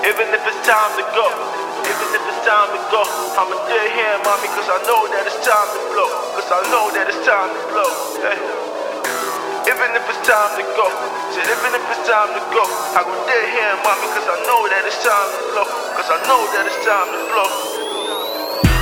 Even if it's time to go, even if it's time to go, I'ma stay here, mommy, cause I know that it's time to blow. Cause I know that it's time to blow. Hey. Even if it's time to go, said even if it's time to go, I go stay here, mommy, cause I know that it's time to blow. Cause I know that it's time to blow.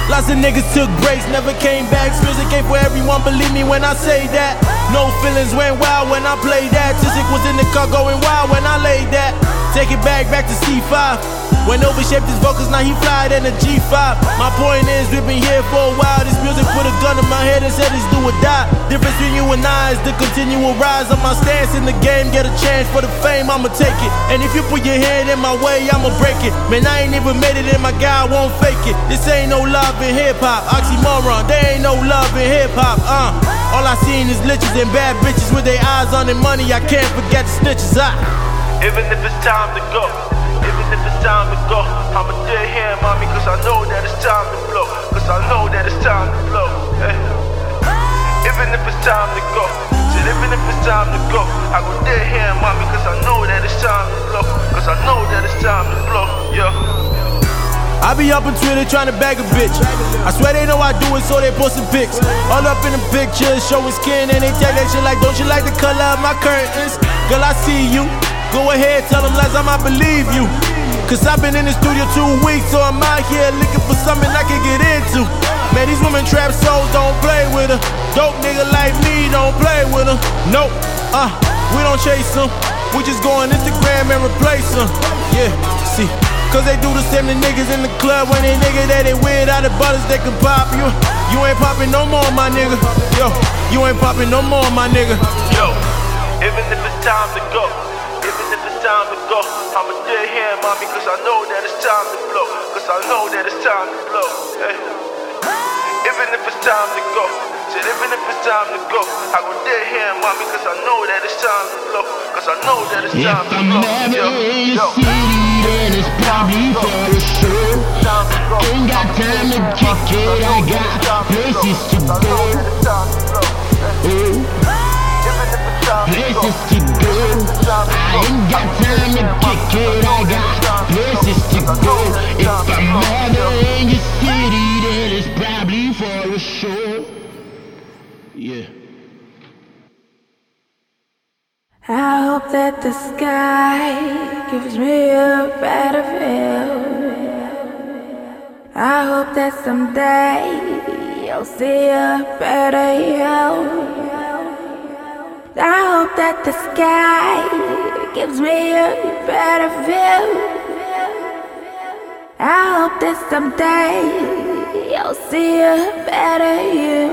Lots of niggas took breaks, never came back. Music ain't for everyone, believe me when I say that. No feelings went wild when I played that. Tizik was in the car going wild when I laid that. Take it back, back to C5. When overshaped his vocals, now he fly in a G5. My point is, we've been here for a while. This music put a gun in my head and said it's do or die. Difference between you and I is the continual rise of my stance in the game. Get a chance for the fame, I'ma take it. And if you put your hand in my way, I'ma break it. Man, I ain't even made it, and my guy won't fake it. This ain't no love in hip hop, oxymoron. There ain't no love in hip hop, uh. All I seen is liches and bad bitches with their eyes on their money. I can't forget the snitches, ah. Even if it's time to go, even if it's time to go, I'ma stay here, mommy, cause I know that it's time to blow. Cause I know that it's time to blow. Hey. Even if it's time to go, said even if it's time to go, I go stay here, mommy, cause I know that it's time to blow. Cause I know that it's time to blow. Yeah. I be up on Twitter trying to bag a bitch. I swear they know I do it, so they posting pics. All up in the pictures, showing skin, and they tag that shit like, Don't you like the color of my curtains? Girl, I see you. Go ahead, tell them lies, I might believe you. Cause I've been in the studio two weeks, so I'm out here looking for something I can get into. Man, these women trap souls don't play with her. Dope nigga like me don't play with her. Nope, uh, we don't chase them. We just go on Instagram and replace them. Yeah, see. Cause they do the same to niggas in the club when they nigga that they with out of butters they can pop you. You ain't popping no more, my nigga. Yo, you ain't popping no more, my nigga. Yo, even if it's time to go, time to go, I'ma stay here, mommy, cause I know that it's time to blow. Cause I know that it's time to blow. Hey. Even if it's time to go, said even if it's time to go, I go stay here, mommy, cause I know that it's time to blow. Cause I know that it's If time to I'm blow. never Yo, in yo. your city, then it's probably for a show. Ain't got time to kick it, I got places to go. Oh, places to go. I ain't got time to kick it, I got places to go. If I'm never in your city, then it's probably for a show. Yeah. I hope that the sky gives me a better view. I hope that someday you'll see a better you. I hope that the sky gives me a better view. I hope that someday you'll see a better you.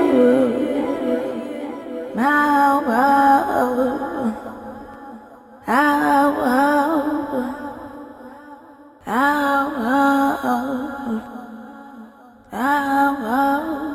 Oh, oh, oh, oh, oh, oh, oh.